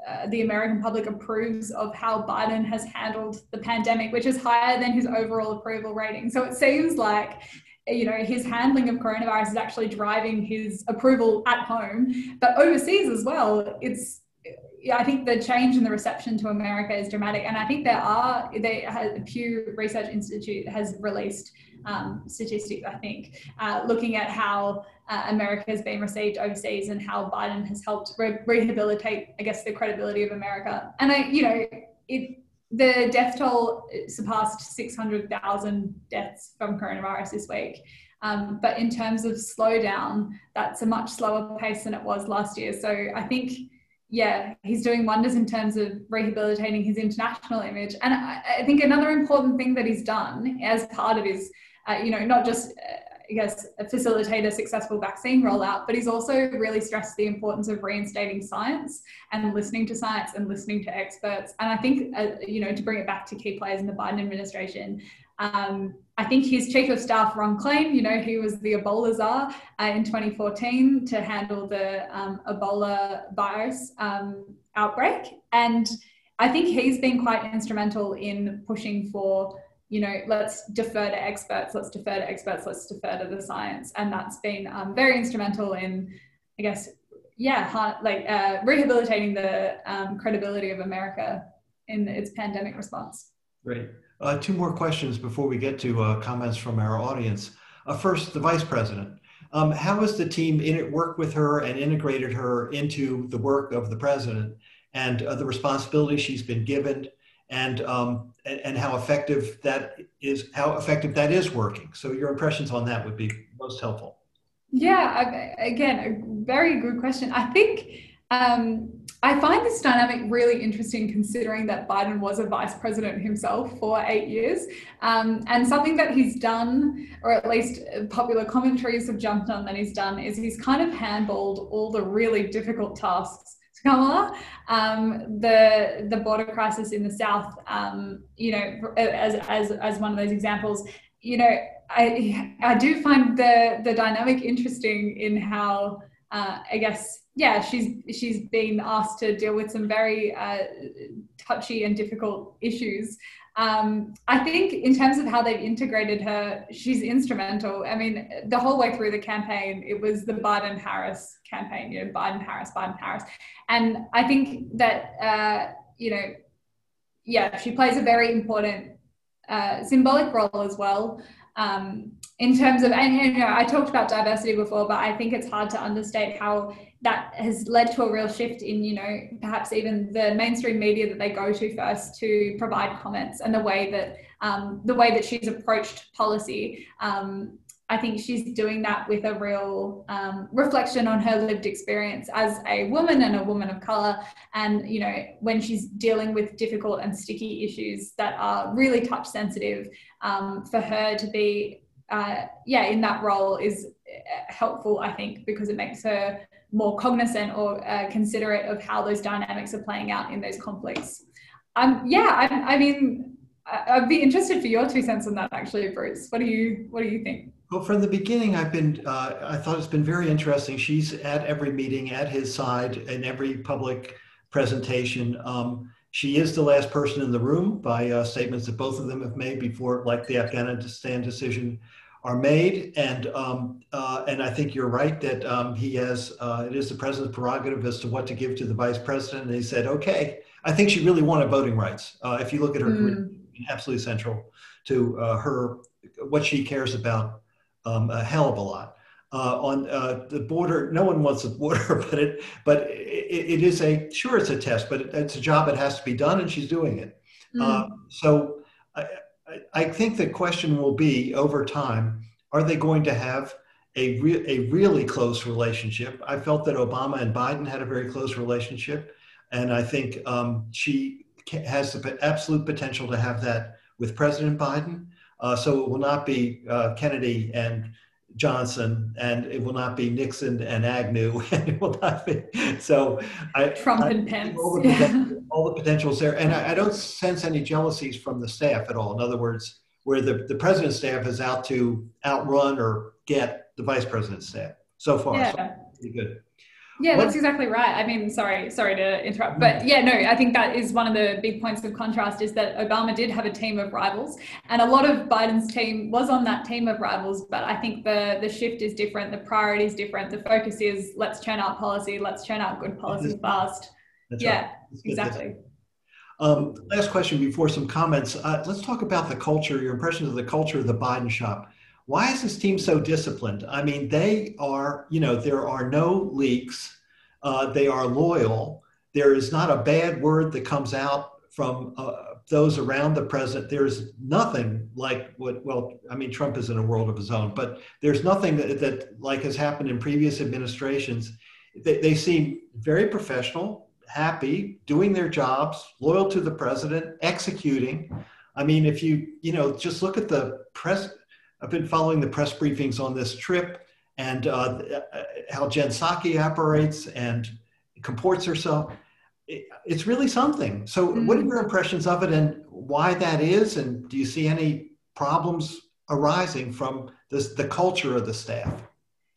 uh, the American public approves of how Biden has handled the pandemic, which is higher than his overall approval rating. So it seems like you know his handling of coronavirus is actually driving his approval at home, but overseas as well. It's yeah, I think the change in the reception to America is dramatic, and I think there are they Pew Research Institute has released um, statistics. I think uh, looking at how uh, America has been received overseas and how Biden has helped re- rehabilitate, I guess, the credibility of America. And I, you know, it the death toll surpassed 600,000 deaths from coronavirus this week. Um, but in terms of slowdown, that's a much slower pace than it was last year. So I think yeah, he's doing wonders in terms of rehabilitating his international image. And I, I think another important thing that he's done as part of his, uh, you know, not just, uh, I guess, facilitate a successful vaccine rollout, but he's also really stressed the importance of reinstating science and listening to science and listening to experts. And I think, uh, you know, to bring it back to key players in the Biden administration, um, I think his chief of staff, Ron Klain, you know, he was the Ebola czar uh, in 2014 to handle the um, Ebola virus um, outbreak. And I think he's been quite instrumental in pushing for, you know, let's defer to experts, let's defer to experts, let's defer to the science. And that's been um, very instrumental in, I guess, yeah, like uh, rehabilitating the um, credibility of America in its pandemic response. Great. Uh, two more questions before we get to uh, comments from our audience. Uh, first, the vice president. Um, how has the team in worked with her and integrated her into the work of the president and uh, the responsibility she's been given and, um, and, and how effective that is, how effective that is working? So your impressions on that would be most helpful. Yeah, again, a very good question. I think um, I find this dynamic really interesting considering that Biden was a vice president himself for eight years. Um, and something that he's done, or at least popular commentaries have jumped on that he's done, is he's kind of handballed all the really difficult tasks Kamala. Um, the, the border crisis in the South, um, you know, as, as, as one of those examples, you know, I, I do find the, the dynamic interesting in how, uh, I guess, yeah, she's she's been asked to deal with some very uh, touchy and difficult issues. Um, I think in terms of how they've integrated her, she's instrumental. I mean, the whole way through the campaign, it was the Biden Harris campaign, you know, Biden Harris, Biden Harris, and I think that uh, you know, yeah, she plays a very important uh, symbolic role as well. Um, in terms of, and you know, I talked about diversity before, but I think it's hard to understate how that has led to a real shift in, you know, perhaps even the mainstream media that they go to first to provide comments and the way that um, the way that she's approached policy. Um, I think she's doing that with a real um, reflection on her lived experience as a woman and a woman of color. And, you know, when she's dealing with difficult and sticky issues that are really touch sensitive, um, for her to be, uh, yeah, in that role is uh, helpful, I think, because it makes her more cognizant or uh, considerate of how those dynamics are playing out in those conflicts. Um, yeah, I, I mean, I'd be interested for your two cents on that, actually, Bruce. What do you What do you think? Well, from the beginning, I've been uh, I thought it's been very interesting. She's at every meeting, at his side, in every public presentation. Um, she is the last person in the room by uh, statements that both of them have made before, like the Afghanistan decision are made. And um, uh, and I think you're right that um, he has uh, it is the president's prerogative as to what to give to the vice president. And he said, okay, I think she really wanted voting rights. Uh, if you look at her, mm. absolutely central to uh, her what she cares about um, a hell of a lot. Uh, on uh, the border, no one wants a border, but it but it, it is a sure it's a test, but it, it's a job that has to be done, and she's doing it. Mm. so I think the question will be over time are they going to have a, re- a really close relationship? I felt that Obama and Biden had a very close relationship. And I think um, she has the absolute potential to have that with President Biden. Uh, so it will not be uh, Kennedy and Johnson, and it will not be Nixon and Agnew, and it will not be so. I, Trump I, and Pence. All the, yeah. all the potentials there, and I, I, don't sense any jealousies from the staff at all. In other words, where the, the president's staff is out to outrun or get the vice president's staff so far. Yeah. So pretty good. Yeah, what? that's exactly right. I mean, sorry, sorry to interrupt, but yeah, no, I think that is one of the big points of contrast is that Obama did have a team of rivals, and a lot of Biden's team was on that team of rivals. But I think the the shift is different, the priority is different, the focus is let's churn out policy, let's churn out good policy fast. That's yeah, right. exactly. Um, last question before some comments. Uh, let's talk about the culture. Your impressions of the culture of the Biden shop why is this team so disciplined? I mean, they are, you know, there are no leaks. Uh, they are loyal. There is not a bad word that comes out from uh, those around the president. There's nothing like what, well, I mean, Trump is in a world of his own, but there's nothing that, that like has happened in previous administrations. They, they seem very professional, happy, doing their jobs, loyal to the president, executing. I mean, if you, you know, just look at the press, I've been following the press briefings on this trip and uh, how Jen Psaki operates and comports herself. it's really something. So, mm-hmm. what are your impressions of it and why that is? And do you see any problems arising from this, the culture of the staff?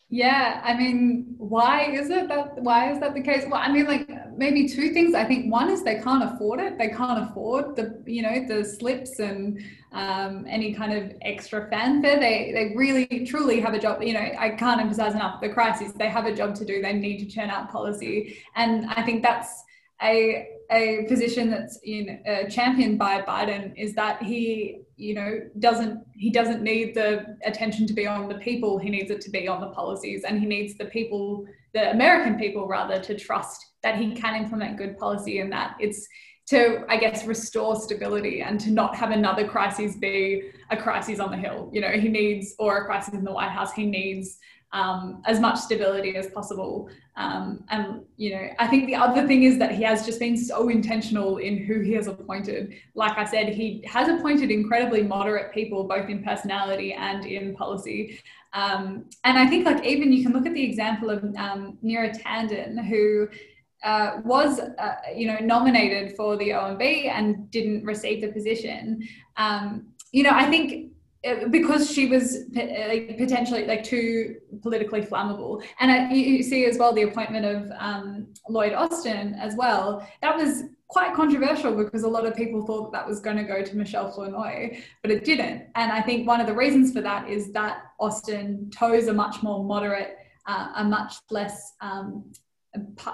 Yeah, I mean, why is it that why is that the case? Well, I mean, like maybe two things. I think one is they can't afford it. They can't afford the you know the slips and um, any kind of extra fanfare. They they really truly have a job. You know, I can't emphasize enough the crisis. They have a job to do. They need to churn out policy, and I think that's a a position that's you know, uh, championed by Biden is that he you know doesn't he doesn't need the attention to be on the people he needs it to be on the policies and he needs the people the American people rather to trust that he can implement good policy and that it's to I guess restore stability and to not have another crisis be a crisis on the hill you know he needs or a crisis in the White House he needs um, as much stability as possible. Um, and, you know, I think the other thing is that he has just been so intentional in who he has appointed. Like I said, he has appointed incredibly moderate people, both in personality and in policy. Um, and I think, like, even you can look at the example of um, Neera Tanden, who uh, was, uh, you know, nominated for the OMB and didn't receive the position. Um, you know, I think because she was like potentially like too politically flammable. And I, you see as well the appointment of um, lloyd austin as well. That was quite controversial because a lot of people thought that, that was going to go to michelle flournoy but it didn't. And i think one of the reasons for that is that austin toes a much more moderate uh, a much less um,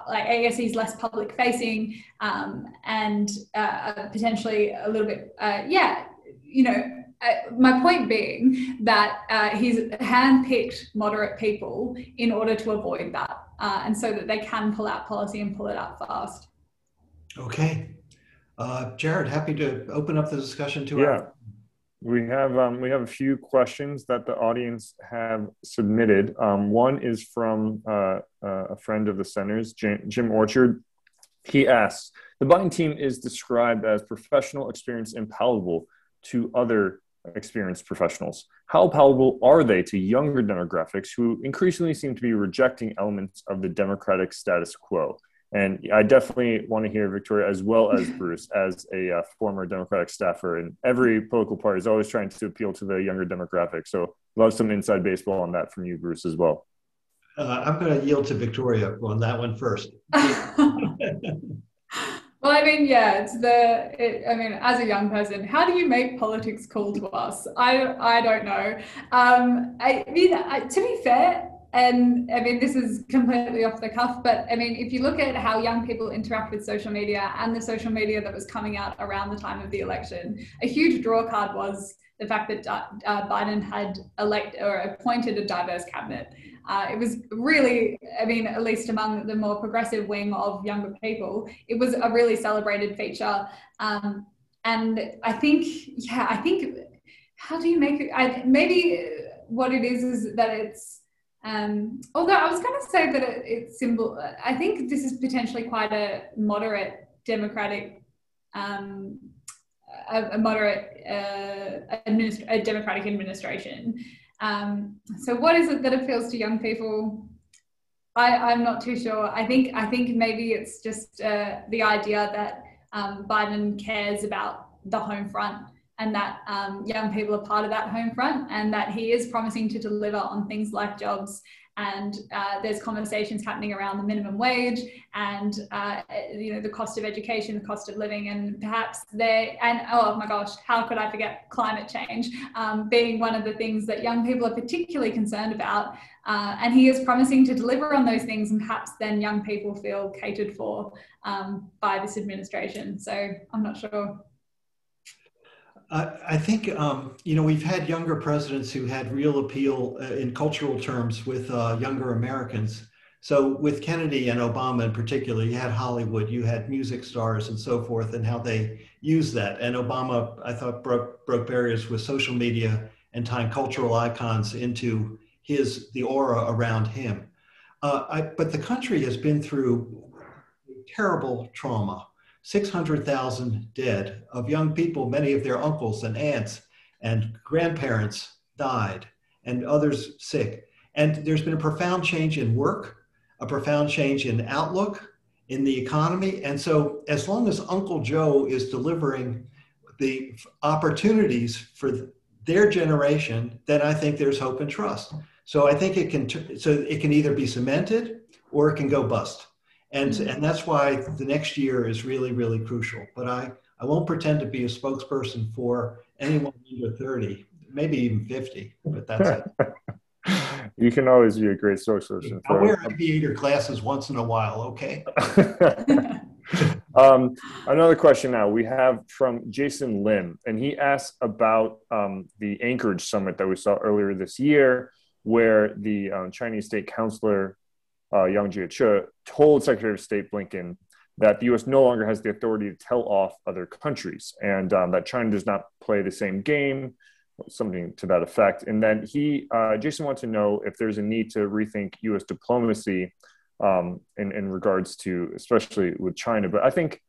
like ASE is less public facing um, and uh, potentially a little bit, uh, yeah, you know, uh, my point being that uh, he's handpicked moderate people in order to avoid that, uh, and so that they can pull out policy and pull it out fast. Okay, uh, Jared, happy to open up the discussion to yeah. Our- we have um, we have a few questions that the audience have submitted. Um, one is from uh, uh, a friend of the center's, Jim Orchard. He asks: The Biden team is described as professional, experienced, and palatable to other experienced professionals? How palatable are they to younger demographics who increasingly seem to be rejecting elements of the democratic status quo? And I definitely want to hear Victoria as well as Bruce, as a uh, former Democratic staffer. And every political party is always trying to appeal to the younger demographic. So, love some inside baseball on that from you, Bruce, as well. Uh, I'm going to yield to Victoria on that one first. Well, I mean, yeah, it's the. It, I mean, as a young person, how do you make politics cool to us? I I don't know. Um, I mean, I, to be fair, and I mean, this is completely off the cuff, but I mean, if you look at how young people interact with social media and the social media that was coming out around the time of the election, a huge draw card was the fact that uh, Biden had elected or appointed a diverse cabinet. Uh, it was really, I mean, at least among the more progressive wing of younger people, it was a really celebrated feature. Um, and I think, yeah, I think, how do you make it? I, maybe what it is is that it's, um, although I was going to say that it, it's symbol, I think this is potentially quite a moderate democratic um, a, a moderate uh, administ- a democratic administration. Um, so what is it that appeals to young people? I, am not too sure. I think I think maybe it's just uh, the idea that um, Biden cares about the home front and that um, young people are part of that home front and that he is promising to deliver on things like jobs and uh, there's conversations happening around the minimum wage and uh, you know the cost of education, the cost of living, and perhaps there and oh my gosh, how could I forget climate change um, being one of the things that young people are particularly concerned about. Uh, and he is promising to deliver on those things, and perhaps then young people feel catered for um, by this administration. So I'm not sure I think um, you know we've had younger presidents who had real appeal uh, in cultural terms with uh, younger Americans. So with Kennedy and Obama in particular, you had Hollywood, you had music stars and so forth, and how they used that. And Obama, I thought, broke broke barriers with social media and tying cultural icons into his the aura around him. Uh, I, but the country has been through terrible trauma 600,000 dead of young people, many of their uncles and aunts and grandparents died, and others sick. And there's been a profound change in work, a profound change in outlook, in the economy. And so, as long as Uncle Joe is delivering the opportunities for their generation, then I think there's hope and trust. So I think it can so it can either be cemented or it can go bust and mm-hmm. and that's why the next year is really really crucial. But i i won't pretend to be a spokesperson for anyone under 30 maybe even 50 but that's it. You can always be a great spokesperson i wear aviator glasses once in a while okay? Um, another question now. We have from jason lim and he asks about um, the anchorage summit that we saw earlier this year where the um, chinese state counselor uh, Yang Jiechi told Secretary of State Blinken that the U.S. no longer has the authority to tell off other countries, and um, that China does not play the same game, something to that effect. And then he, uh, Jason, wants to know if there's a need to rethink U.S. diplomacy um, in, in regards to, especially with China. But I think,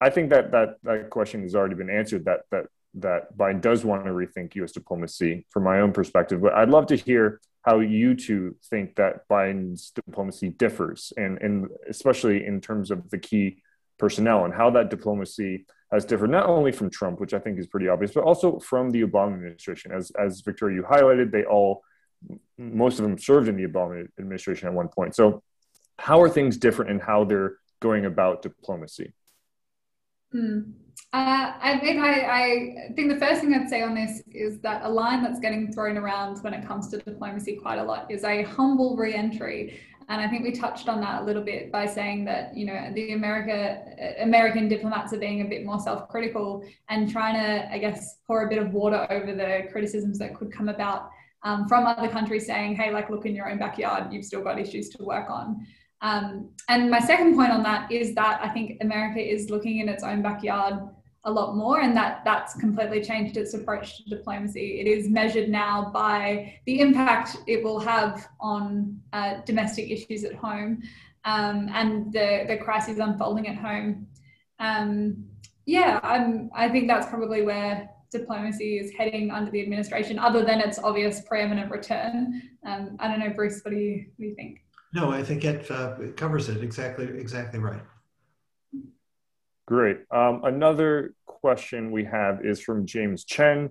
I think that that that question has already been answered. That that that Biden does want to rethink U.S. diplomacy from my own perspective. But I'd love to hear how you two think that Biden's diplomacy differs, and, and especially in terms of the key personnel and how that diplomacy has differed not only from Trump, which I think is pretty obvious, but also from the Obama administration. As as Victoria you highlighted, they all most of them served in the Obama administration at one point. So, how are things different in how they're going about diplomacy? Hmm. Uh, I think I, I, think the first thing I'd say on this is that a line that's getting thrown around when it comes to diplomacy quite a lot is a humble reentry. And I think we touched on that a little bit by saying that you know the America American diplomats are being a bit more self-critical and trying to, I guess, pour a bit of water over the criticisms that could come about um, from other countries, saying, "Hey, like look in your own backyard, you've still got issues to work on." Um, and my second point on that is that I think America is looking in its own backyard a lot more, and that that's completely changed its approach to diplomacy. It is measured now by the impact it will have on uh, domestic issues at home um, and the the crises unfolding at home. Um, yeah, I'm, I think that's probably where diplomacy is heading under the administration, other than its obvious preeminent return. Um, I don't know, Bruce, what do you, what do you think? No, I think it, uh, it covers it exactly exactly right. Great. Um, another question we have is from James Chen,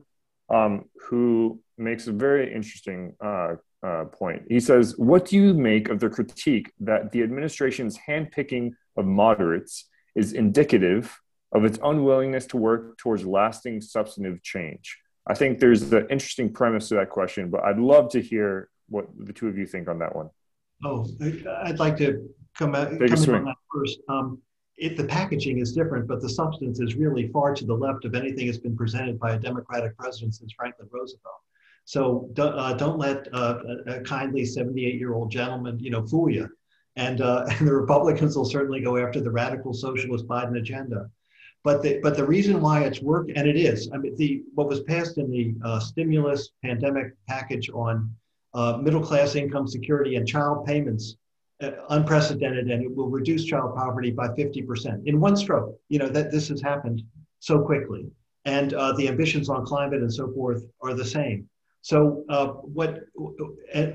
um, who makes a very interesting uh, uh, point. He says, What do you make of the critique that the administration's handpicking of moderates is indicative of its unwillingness to work towards lasting substantive change? I think there's an interesting premise to that question, but I'd love to hear what the two of you think on that one. Oh, I'd like to come, out, come in on that first. Um, it, the packaging is different, but the substance is really far to the left of anything that's been presented by a Democratic president since Franklin Roosevelt. So don't, uh, don't let uh, a, kindly 78 year old gentleman, you know, fool you. And, uh, and the Republicans will certainly go after the radical socialist Biden agenda. But the, but the reason why it's worked, and it is, I mean, the, what was passed in the uh, stimulus pandemic package on uh, middle class income security and child payments uh, unprecedented and it will reduce child poverty by 50% in one stroke. You know that this has happened so quickly. And uh, the ambitions on climate and so forth are the same. So uh, what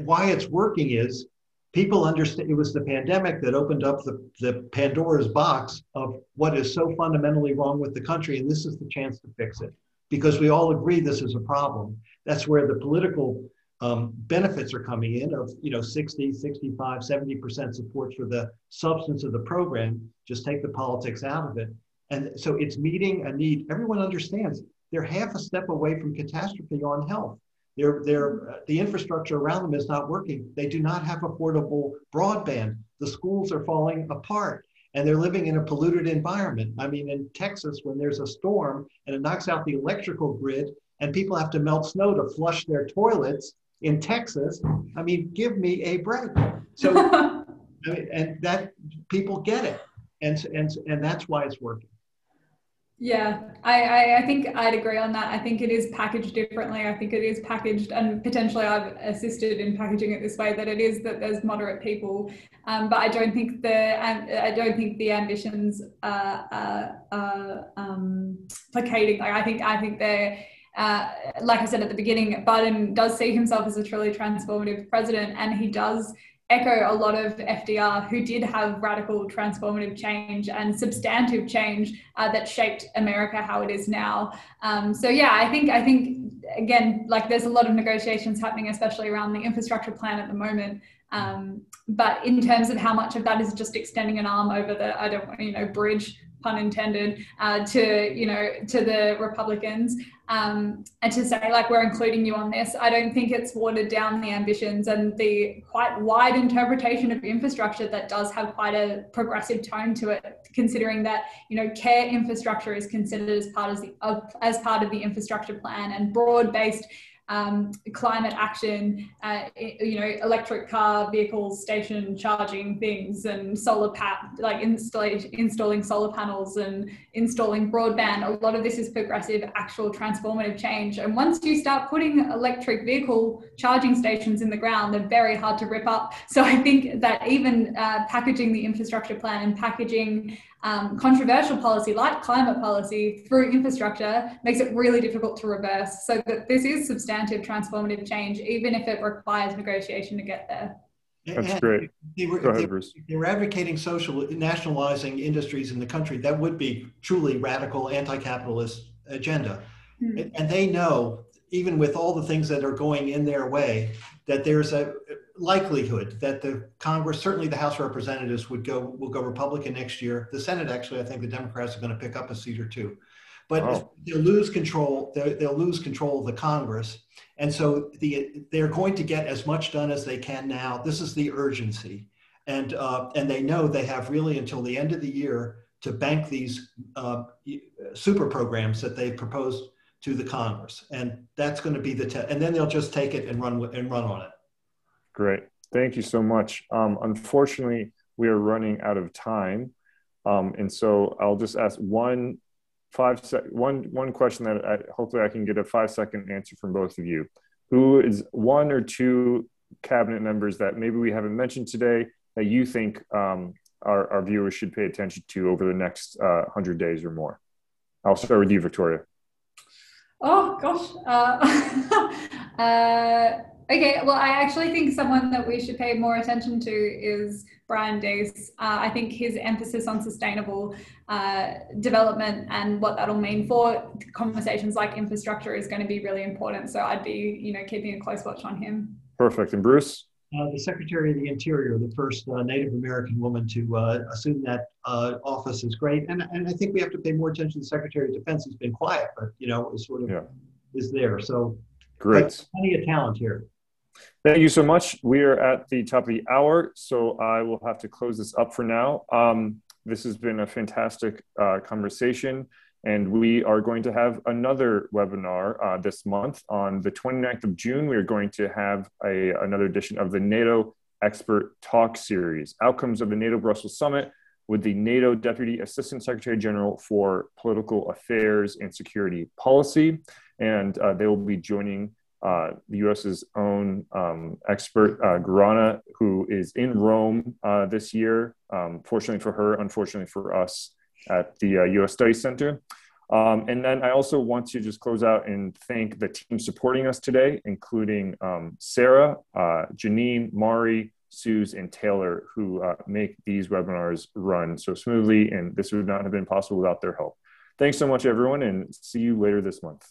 why it's working is people understand it was the pandemic that opened up the, the pandora's box of what is so fundamentally wrong with the country and this is the chance to fix it. Because we all agree this is a problem. That's where the political um, benefits are coming in of you know 60 65 70% support for the substance of the program. Just take the politics out of it. And so it's meeting a need. Everyone understands they're half a step away from catastrophe on health. They're, they're, uh, the infrastructure around them is not working. They do not have affordable broadband. The schools are falling apart and they're living in a polluted environment. I mean in texas when there's a storm and it knocks out the electrical grid and people have to melt snow to flush their toilets in Texas. I mean, give me a break. So, I mean, and that people get it, and and and that's why it's working. Yeah, I, I, I, think I'd agree on that. I think it is packaged differently. I think it is packaged, and potentially I've assisted in packaging it this way. That it is that there's moderate people, um, but I don't think the I don't think the ambitions are, are, are um, placating. Like I think I think they're uh, like I said at the beginning, Biden does see himself as a truly transformative president, and he does echo a lot of FDR, who did have radical transformative change and substantive change uh, that shaped America how it is now. Um, so yeah, I think I think again, like there's a lot of negotiations happening, especially around the infrastructure plan at the moment. Um, but in terms of how much of that is just extending an arm over the I don't want you know bridge pun intended, uh, to you know to the Republicans, um, and to say like we're including you on this. I don't think it's watered down the ambitions and the quite wide interpretation of infrastructure that does have quite a progressive tone to it, considering that you know care infrastructure is considered as part of the as part of the infrastructure plan and broad based um, climate action, uh, you know, electric car vehicles, station charging things, and solar like installing solar panels and installing broadband. A lot of this is progressive, actual transformative change. And once you start putting electric vehicle charging stations in the ground, they're very hard to rip up. So I think that even uh, packaging the infrastructure plan and packaging um, controversial policy like climate policy through infrastructure makes it really difficult to reverse. So that this is substantive transformative change, even if it requires negotiation to get there. That's and great. They were, Go ahead, they, Bruce. They were advocating social nationalizing industries in the country. That would be truly radical anti-capitalist agenda. Mm. And they know, even with all the things that are going in their way, that there's a likelihood that the Congress, certainly the House of Representatives, would go will go Republican next year. The Senate, actually, I think the Democrats are going to pick up a seat or two, but oh. they'll lose control. They'll lose control of the Congress, and so the they're going to get as much done as they can now. This is the urgency, and uh, and they know they have really until the end of the year to bank these uh, super programs that they proposed to the Congress, and that's going to be the test. And then they'll just take it and run and run on it. Great. Thank you so much. Um, unfortunately, we are running out of time. Um, and so I'll just ask one five sec one one question that I, hopefully I can get a five second answer from both of you. Who is one or two cabinet members that maybe we haven't mentioned today that you think um, our, our viewers should pay attention to over the next uh, 100 days or more? I'll start with you, Victoria. Oh, gosh. Uh, uh, Okay, well, I actually think someone that we should pay more attention to is Brian Deese. Uh, I think his emphasis on sustainable uh, development and what that'll mean for conversations like infrastructure is going to be really important. So I'd be, you know, keeping a close watch on him. Perfect. And Bruce? Uh, the Secretary of the Interior, the first uh, Native American woman to uh, assume that uh, office, is great, and and I think we have to pay more attention. to The Secretary of Defense has been quiet, but you know, is sort of yeah. is there. So great, plenty of talent here. Thank you so much. We are at the top of the hour, so I will have to close this up for now. Um, this has been a fantastic uh, conversation, and we are going to have another webinar uh, this month. On the 29th of June, we are going to have a, another edition of the NATO Expert Talk Series, Outcomes of the NATO Brussels Summit with the NATO Deputy Assistant Secretary General for Political Affairs and Security Policy. And uh, they will be joining uh, the U.S.'s own um, expert, uh, Guerrana, who is in Rome uh, this year. Um, fortunately for her, unfortunately for us at the U.S. Uh, Study Center. Um, and then I also want to just close out and thank the team supporting us today, including um, Sarah, uh, Janine, Mari, Suze, and Taylor, who uh, make these webinars run so smoothly. And this would not have been possible without their help. Thanks so much, everyone, and see you later this month.